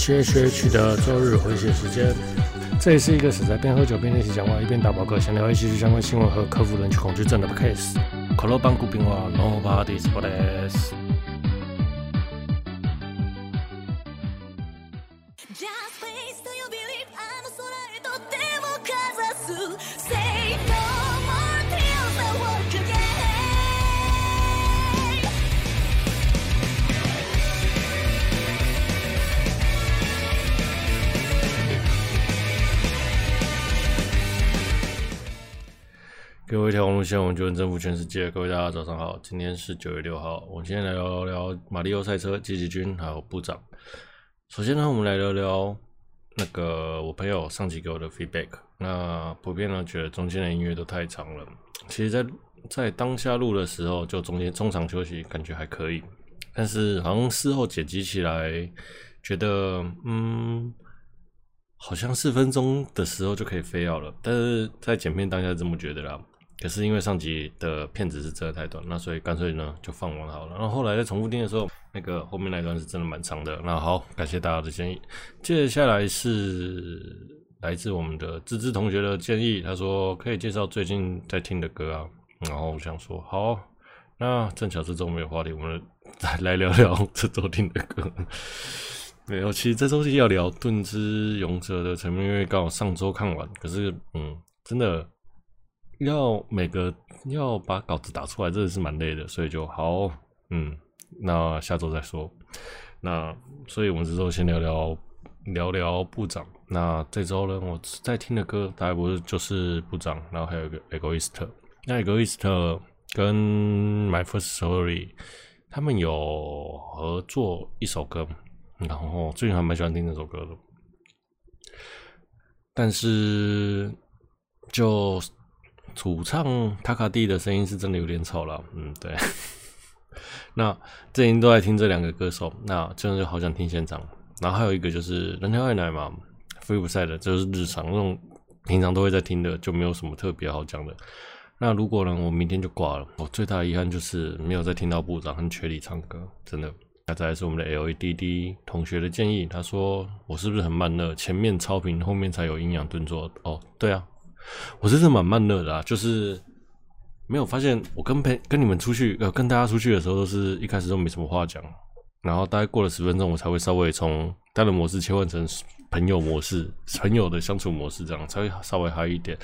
H H H 的周日回血时间，这也是一个死在边喝酒边练习讲话，一边打扑克，想聊一些相关新闻和克服人群恐惧症的 case。可乐帮古冰话，Nobody's Police。各位条红路线，我们就能征服全世界。各位大家早上好，今天是九月六号，我们今天来聊聊马里奥赛车、积极军还有部长。首先呢，我们来聊聊那个我朋友上集给我的 feedback。那普遍呢，觉得中间的音乐都太长了。其实在，在在当下录的时候，就中间中场休息，感觉还可以。但是好像事后剪辑起来，觉得嗯，好像四分钟的时候就可以飞掉了。但是在剪片当下这么觉得啦。可是因为上集的片子是真的太短，那所以干脆呢就放完好了。然后后来在重复听的时候，那个后面那段是真的蛮长的。那好，感谢大家的建议。接下来是来自我们的芝芝同学的建议，他说可以介绍最近在听的歌啊。然后我想说好，那正巧这周没有话题，我们来来聊聊 这周听的歌。没有，其实这周是要聊《盾之勇者》的成名，因为刚好上周看完。可是嗯，真的。要每个要把稿子打出来，真的是蛮累的，所以就好，嗯，那下周再说。那所以我们这周先聊聊聊聊部长。那这周呢，我在听的歌大概不是就是部长，然后还有一个 Egoist。那 Egoist 跟 My First Story 他们有合作一首歌，然后最近还蛮喜欢听这首歌的，但是就。主唱塔卡蒂的声音是真的有点吵了，嗯，对。那最近都在听这两个歌手，那真的就好想听现场。然后还有一个就是人挑爱奶嘛菲普赛的，就是日常那种平常都会在听的，就没有什么特别好讲的。那如果呢，我明天就挂了，我最大的遗憾就是没有再听到部长和缺里唱歌，真的。那再来是我们的 LEDD 同学的建议，他说我是不是很慢热，前面超频，后面才有营养顿挫？哦，对啊。我真是蛮慢热的啊，就是没有发现我跟陪跟你们出去呃跟大家出去的时候，都是一开始都没什么话讲，然后大概过了十分钟，我才会稍微从单人模式切换成朋友模式，朋友的相处模式这样才会稍微嗨一点。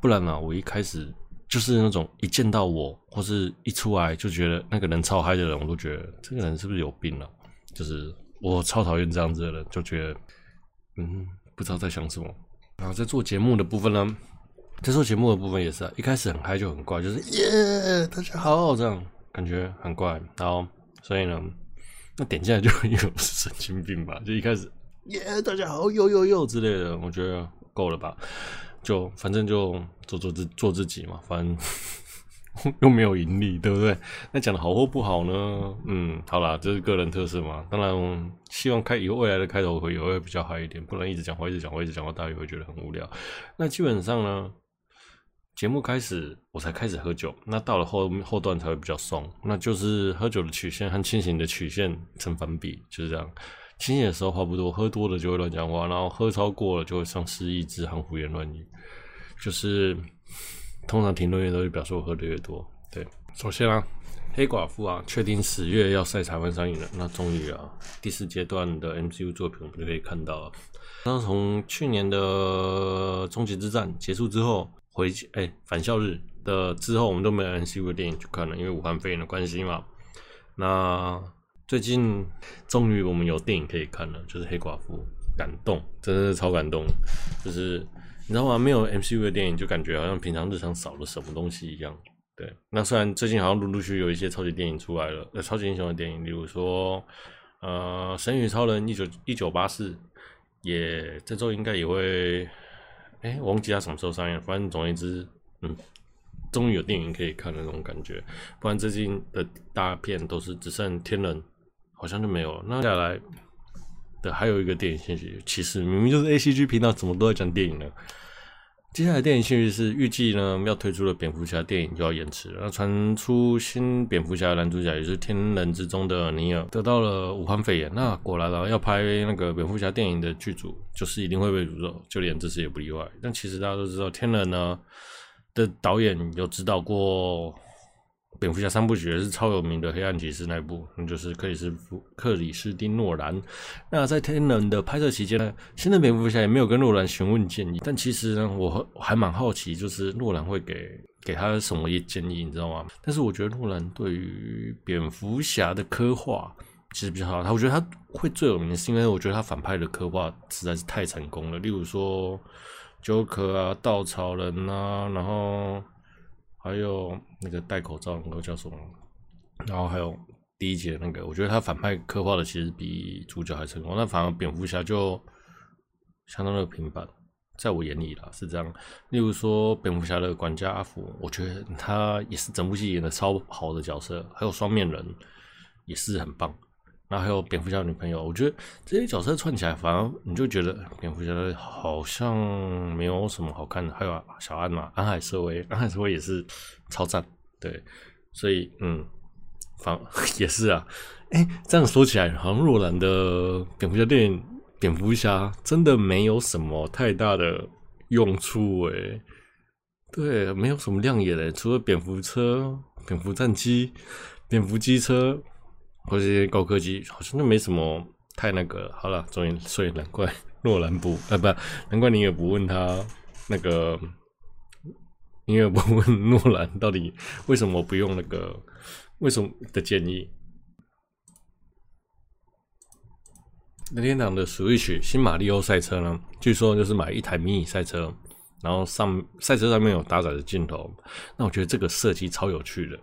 不然呢、啊，我一开始就是那种一见到我或是一出来就觉得那个人超嗨的人，我都觉得这个人是不是有病了、啊？就是我超讨厌这样子的人，就觉得嗯不知道在想什么。然后在做节目的部分呢，在做节目的部分也是啊，一开始很嗨就很怪，就是耶，大家好这样，感觉很怪。然后所以呢，那点进来就以为我是神经病吧，就一开始耶，大家好，呦呦呦之类的，我觉得够了吧，就反正就做做自做自己嘛，反正。又没有盈利，对不对？那讲的好或不好呢？嗯，好啦，这是个人特色嘛。当然，希望开以后未来的开头会也会比较嗨一点，不然一直讲话，一直讲话，一直讲话，大家也会觉得很无聊。那基本上呢，节目开始我才开始喝酒，那到了后后段才会比较松，那就是喝酒的曲线和清醒的曲线成反比，就是这样。清醒的时候话不多，喝多了就会乱讲话，然后喝超过了就会丧失意志和胡言乱语，就是。通常评论员都会表示我喝的越多。对，首先啊，黑寡妇啊，确定十月要在台湾上映了。那终于啊，第四阶段的 MCU 作品我们就可以看到了。那从去年的终极之战结束之后，回哎、欸、返校日的之后，我们都没有 MCU 的电影去看了，因为武汉肺炎的关系嘛。那最近终于我们有电影可以看了，就是黑寡妇，感动，真的是超感动，就是。你知道吗？没有 MCU 的电影，就感觉好像平常日常少了什么东西一样。对，那虽然最近好像陆陆续续有一些超级电影出来了，呃，超级英雄的电影，例如说，呃，《神与超人一九一九八四》，也这周应该也会，哎、我忘记他什么时候上映。反正总而言之，嗯，终于有电影可以看的那种感觉。不然最近的大片都是只剩天人，好像就没有了。那接下来的。还有一个电影信息，其实明明就是 ACG 频道，怎么都在讲电影呢？接下来电影信息是预计呢要推出的蝙蝠侠电影就要延迟了。那传出新蝙蝠侠男主角也是天人之中的尼尔得到了武汉肺炎。那果然了，要拍那个蝙蝠侠电影的剧组就是一定会被诅咒，就连这次也不例外。但其实大家都知道，天人呢的导演有指导过。蝙蝠侠三部曲也是超有名的黑暗骑士那一部，那就是克里斯夫克里斯汀诺兰。那在天能的拍摄期间呢，新的蝙蝠侠也没有跟诺兰询问建议。但其实呢，我还蛮好奇，就是诺兰会给给他什么一建议，你知道吗？但是我觉得诺兰对于蝙蝠侠的刻画其实比较好。他我觉得他会最有名的是因为我觉得他反派的刻画实在是太成功了。例如说，Joker 啊，稻草人啊，然后。还有那个戴口罩那个叫什么？然后还有第一集的那个，我觉得他反派刻画的其实比主角还成功。那反而蝙蝠侠就相当的平凡，在我眼里啦是这样。例如说蝙蝠侠的管家阿福，我觉得他也是整部戏演的超好的角色。还有双面人也是很棒。然后还有蝙蝠侠女朋友，我觉得这些角色串起来，反而你就觉得蝙蝠侠好像没有什么好看的。还有小安嘛，安海瑟薇，安海瑟薇也是超赞，对，所以嗯，反 也是啊。哎，这样说起来，好像若兰的蝙蝠侠电影，蝙蝠侠真的没有什么太大的用处诶。对，没有什么亮眼的，除了蝙蝠车、蝙蝠战机、蝙蝠机车。或者一些高科技，好像都没什么太那个。好了，终于，所以难怪 诺兰不啊，不，难怪你也不问他那个，你也不问 诺兰到底为什么不用那个，为什么的建议。任天堂的 Switch 新马里奥赛车呢？据说就是买一台迷你赛车。然后上赛车上面有搭载的镜头，那我觉得这个设计超有趣的。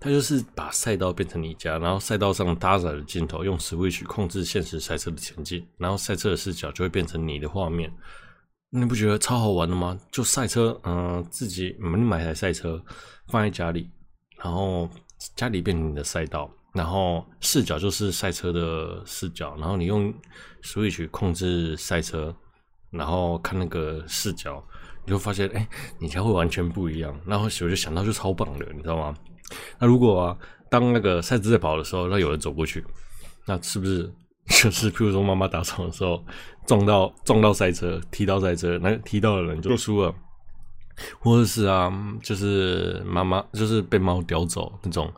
它就是把赛道变成你家，然后赛道上搭载的镜头用 Switch 控制现实赛车的前进，然后赛车的视角就会变成你的画面。你不觉得超好玩的吗？就赛车，嗯、自己你买台赛车放在家里，然后家里变成你的赛道，然后视角就是赛车的视角，然后你用 Switch 控制赛车，然后看那个视角。你就发现，哎、你家会完全不一样。然后我就想到，就超棒的，你知道吗？那如果啊，当那个赛车在跑的时候，那有人走过去，那是不是就是，譬如说妈妈打扫的时候撞到撞到赛车，踢到赛车，那踢到的人就输了，或者是啊，就是妈妈就是被猫叼走那种，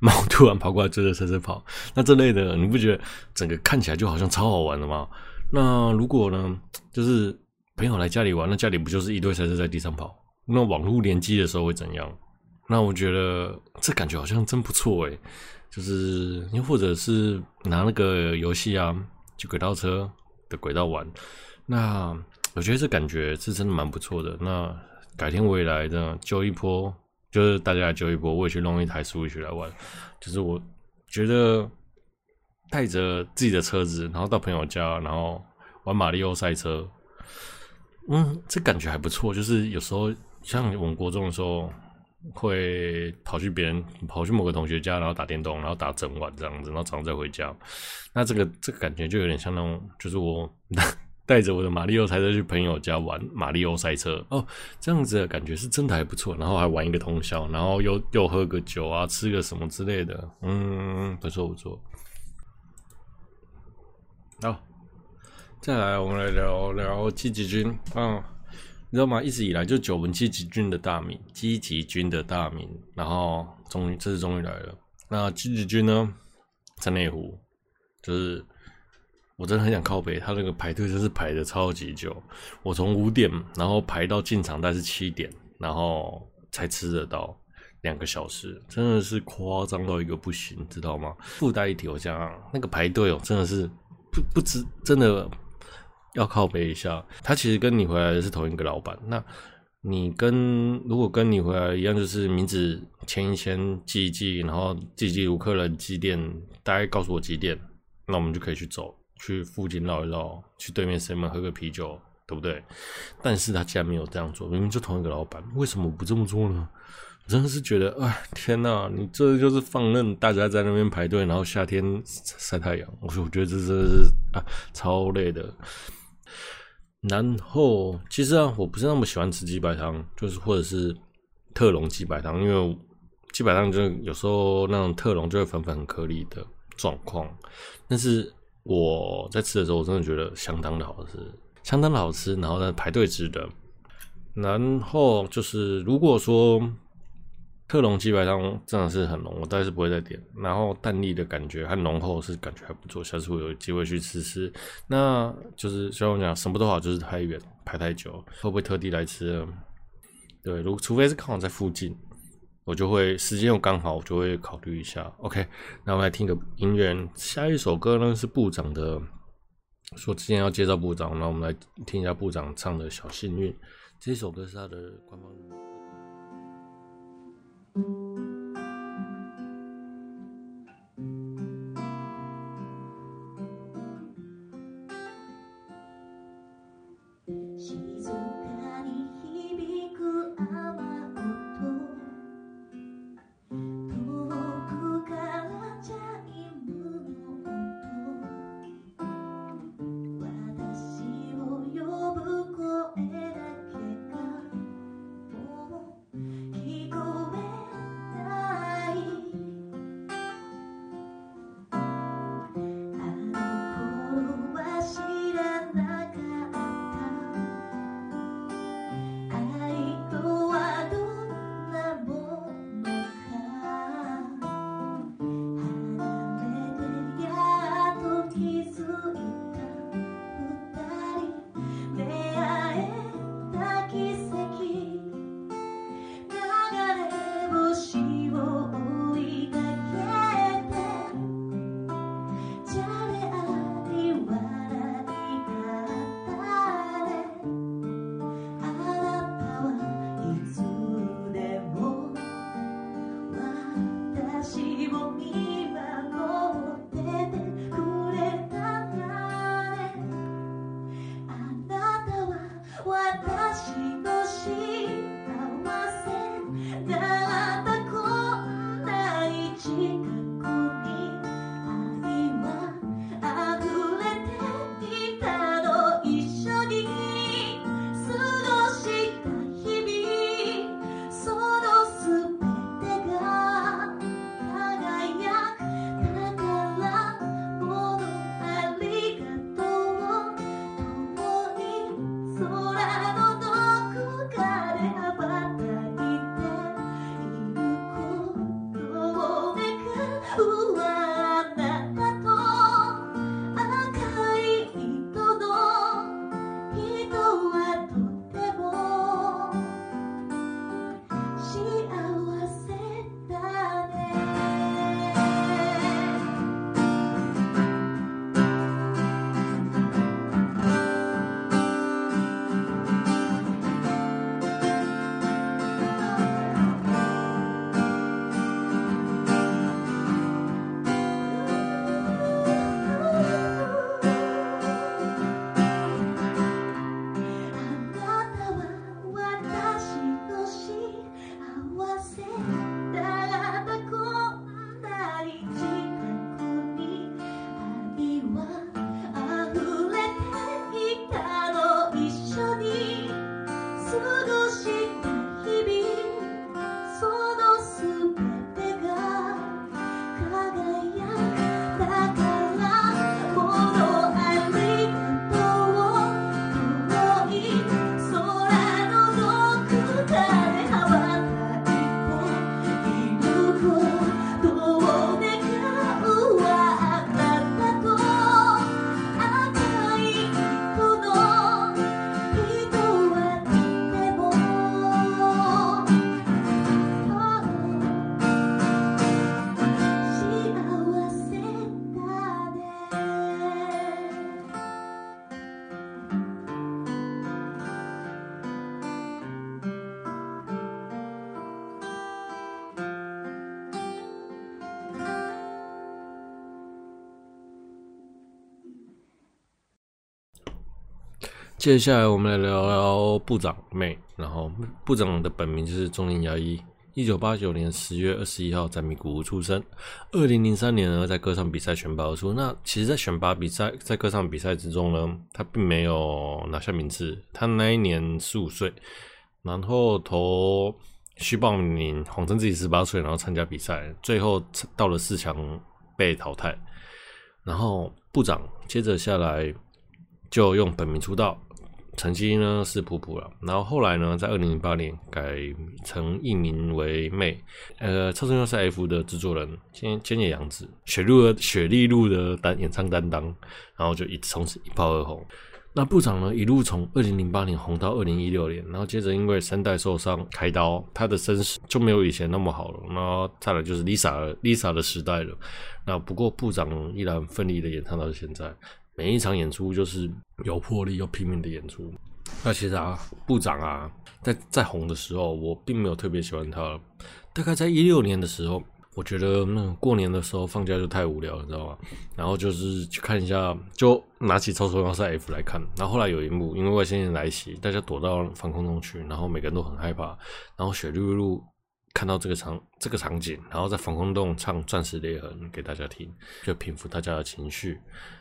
猫突然跑过来追着赛车跑，那这类的，你不觉得整个看起来就好像超好玩的吗？那如果呢，就是。朋友来家里玩，那家里不就是一堆赛车在地上跑？那网络联机的时候会怎样？那我觉得这感觉好像真不错诶。就是又或者是拿那个游戏啊，就轨道车的轨道玩。那我觉得这感觉是真的蛮不错的。那改天我也来的揪一波，就是大家来揪一波，我也去弄一台 Switch 来玩。就是我觉得带着自己的车子，然后到朋友家，然后玩马里奥赛车。嗯，这感觉还不错。就是有时候像我们国中的时候，会跑去别人跑去某个同学家，然后打电动，然后打整晚这样子，然后早上再回家。那这个这个感觉就有点像那种，就是我 带着我的马里奥赛车去朋友家玩马里奥赛车哦，这样子的感觉是真的还不错。然后还玩一个通宵，然后又又喝个酒啊，吃个什么之类的，嗯，不错不错。好。再来，我们来聊聊积极军啊，你知道吗？一直以来就久闻积极军的大名，积极军的大名，然后终于这次终于来了。那积极军呢，在内湖，就是我真的很想靠北，他那个排队真是排的超级久。我从五点，然后排到进场，大概是七点，然后才吃得到两个小时，真的是夸张到一个不行，知道吗？附带一提，我讲那个排队哦，真的是不不知真的。要靠背一下，他其实跟你回来的是同一个老板。那你跟如果跟你回来一样，就是名字签一签，记一记，然后记记录客人几点，大概告诉我几点，那我们就可以去走，去附近绕一绕，去对面 C 门喝个啤酒，对不对？但是他竟然没有这样做，明明就同一个老板，为什么不这么做呢？真的是觉得，哎，天哪，你这就是放任大家在那边排队，然后夏天晒太阳。我说，我觉得这真的是啊，超累的。然后其实啊，我不是那么喜欢吃鸡白汤，就是或者是特浓鸡白汤，因为鸡白汤就有时候那种特浓就会粉粉很颗粒的状况。但是我在吃的时候，我真的觉得相当的好吃，相当的好吃。然后呢，排队吃的。然后就是如果说。特浓鸡白汤真的是很浓，我大概是不会再点。然后淡丽的感觉和浓厚是感觉还不错，下次我有机会去吃吃。那就是像我讲，什么都好，就是太远排太久，会不会特地来吃？对，如除非是刚好在附近，我就会时间又刚好，我就会考虑一下。OK，那我们来听个音乐。下一首歌呢是部长的，说之前要介绍部长，那我们来听一下部长唱的《小幸运》。这首歌是他的官方。thank you 接下来我们来聊聊部长妹，然后部长的本名就是中林亚一，一九八九年十月二十一号在名古屋出生。二零零三年呢，在歌唱比赛选拔而出。那其实，在选拔比赛，在歌唱比赛之中呢，他并没有拿下名次。他那一年十五岁，然后投虚报名，谎称自己十八岁，然后参加比赛，最后到了四强被淘汰。然后部长接着下来就用本名出道。成绩呢是普普了，然后后来呢，在二零零八年改成艺名为妹呃，超重要赛 F 的制作人菅菅野洋子，雪露的雪莉露的单演唱担当，然后就一从此一炮而红。那部长呢，一路从二零零八年红到二零一六年，然后接着因为声带受伤开刀，他的声势就没有以前那么好了。然后再来就是 Lisa Lisa 的时代了。那不过部长依然奋力的演唱到现在。每一场演出就是有魄力又拼命的演出。那其实啊，部长啊，在在红的时候，我并没有特别喜欢他。大概在一六年的时候，我觉得那过年的时候放假就太无聊了，你知道吗？然后就是去看一下，就拿起《超级要塞 F》来看。然后后来有一幕，因为外星人来袭，大家躲到防空洞去，然后每个人都很害怕。然后雪莉露。看到这个场这个场景，然后在防空洞唱《钻石裂痕》给大家听，就平复大家的情绪。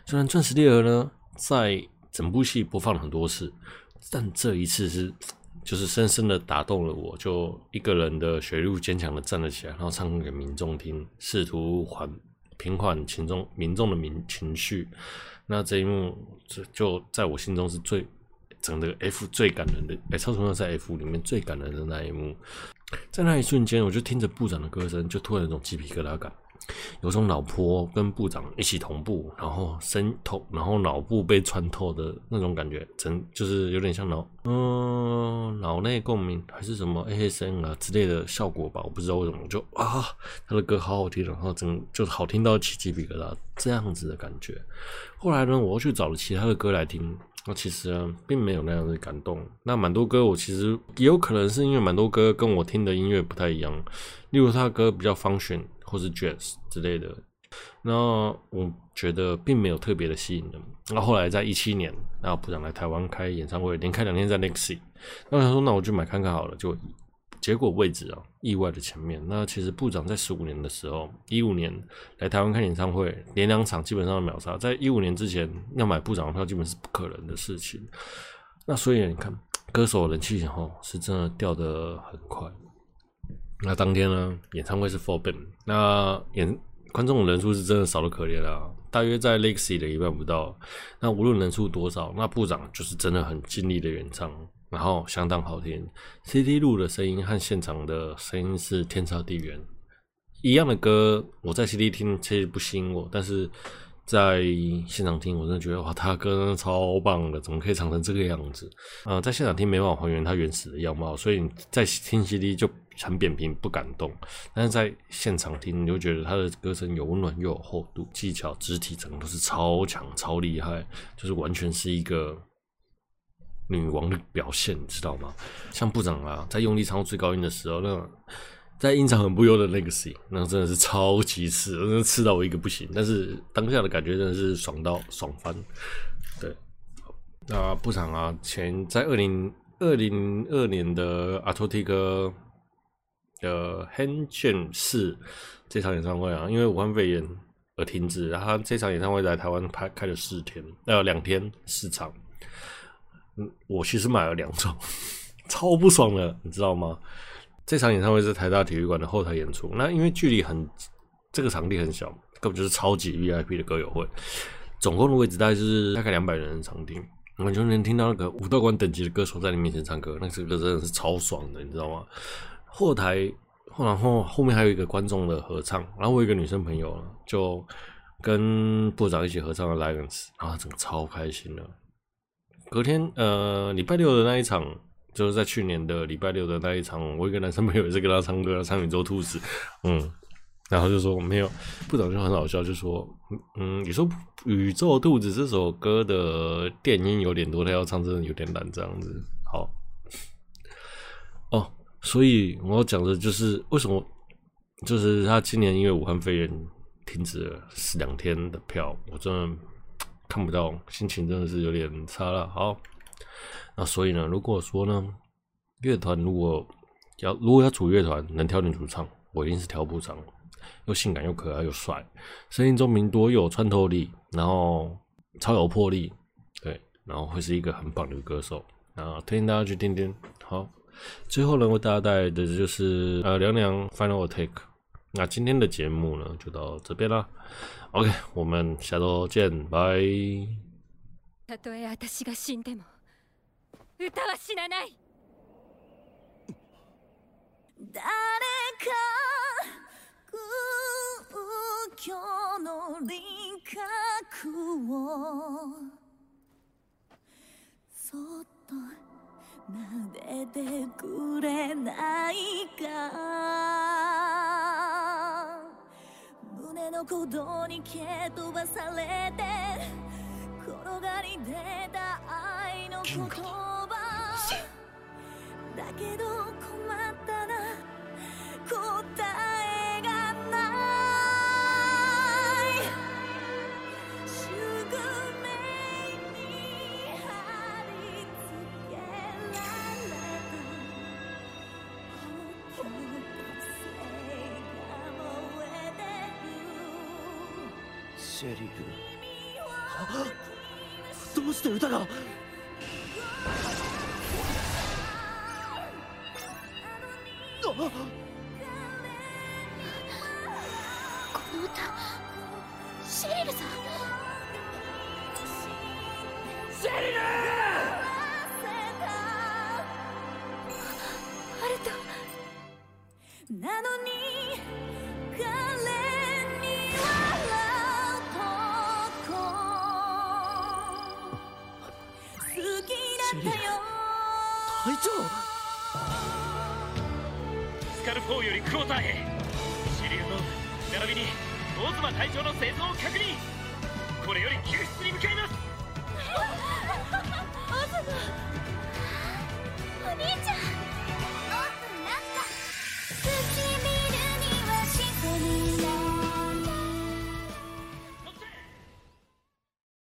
虽然《钻石裂痕》呢在整部戏播放了很多次，但这一次是就是深深的打动了我，就一个人的血肉坚强的站了起来，然后唱给民众听，试图缓平缓群众民众的民情绪。那这一幕就就在我心中是最整个 F 最感人的，哎，超重要在 F 里面最感人的那一幕。在那一瞬间，我就听着部长的歌声，就突然有种鸡皮疙瘩感，有种脑波跟部长一起同步，然后身透，然后脑部被穿透的那种感觉，真就是有点像脑，嗯，脑内共鸣还是什么 ASN 啊之类的效果吧，我不知道为什么，就啊，他的歌好好听，然后真就好听到起鸡皮疙瘩这样子的感觉。后来呢，我又去找了其他的歌来听。那其实啊，并没有那样的感动。那蛮多歌，我其实也有可能是因为蛮多歌跟我听的音乐不太一样。例如他的歌比较 function 或是 jazz 之类的，那我觉得并没有特别的吸引人。那后来在一七年，然后部长来台湾开演唱会，连开两天在 Nexi。那我想说，那我就买看看好了，就。结果位置啊，意外的前面。那其实部长在十五年的时候，一五年来台湾看演唱会，连两场基本上秒杀。在一五年之前要买部长的票，基本是不可能的事情。那所以你看，歌手人气吼是真的掉得很快。那当天呢，演唱会是 full band，那演观众人数是真的少得可怜啊，大约在 Legacy 的一半不到。那无论人数多少，那部长就是真的很尽力的演唱。然后相当好听，CD 录的声音和现场的声音是天差地远。一样的歌，我在 CD 听其实不吸引我，但是在现场听，我真的觉得哇，他歌真的超棒的，怎么可以唱成这个样子？啊、呃，在现场听没办法还原他原始的样貌，所以你在听 CD 就很扁平，不感动。但是在现场听，你就觉得他的歌声有温暖又有厚度，技巧、肢体整个都是超强、超厉害，就是完全是一个。女王的表现，你知道吗？像部长啊，在用力唱最高音的时候，那在音场很不优的那个 C，那真的是超级刺，真的刺到我一个不行。但是当下的感觉真的是爽到爽翻。对，那部长啊，前在二零二零二年的阿托蒂哥的 Hangen 四这场演唱会啊，因为武汉肺炎而停止，然后这场演唱会在台湾拍开了四天，呃，两天四场。我其实买了两张，超不爽的，你知道吗？这场演唱会是台大体育馆的后台演出，那因为距离很，这个场地很小，根本就是超级 VIP 的歌友会，总共的位置大概是大概两百人的场地，完全能听到那个武道馆等级的歌手在你面前唱歌，那这个真的是超爽的，你知道吗？后台，然后后面还有一个观众的合唱，然后我有一个女生朋友就跟部长一起合唱了《Lions》，然后整个超开心的。隔天，呃，礼拜六的那一场，就是在去年的礼拜六的那一场，我一个男生朋友也是跟他唱歌，唱《宇宙兔子》，嗯，然后就说没有，部长就很好笑，就说，嗯，你说《宇宙兔子》这首歌的电音有点多，他要唱真的有点难，这样子，好，哦，所以我讲的就是为什么，就是他今年因为武汉肺炎停止了两天的票，我真的。看不到，心情真的是有点差了。好，那所以呢，如果说呢，乐团如果要如果要组乐团，能挑女主唱，我一定是挑部长，又性感又可爱又帅，声音中明多有穿透力，然后超有魄力，对，然后会是一个很棒的歌手啊，推荐大家去听听。好，最后呢，为大家带来的就是呃凉凉 Final Take。那今天的节目呢，就到这边啦。OK，我们下周见，拜。たとえ私が死んでも歌は死なない。谁か空虚の轮郭をそっと抚でてくれないか？胸の鼓动に蹴飞ばされて転がり出た爱の言叶だけど困ったなシェリルどうして歌が？この歌。シェリルさん。シェリルアルトなのにルクォーターへ。シリアの並びにオズマ隊長の生存を確認。これより救出に向かいます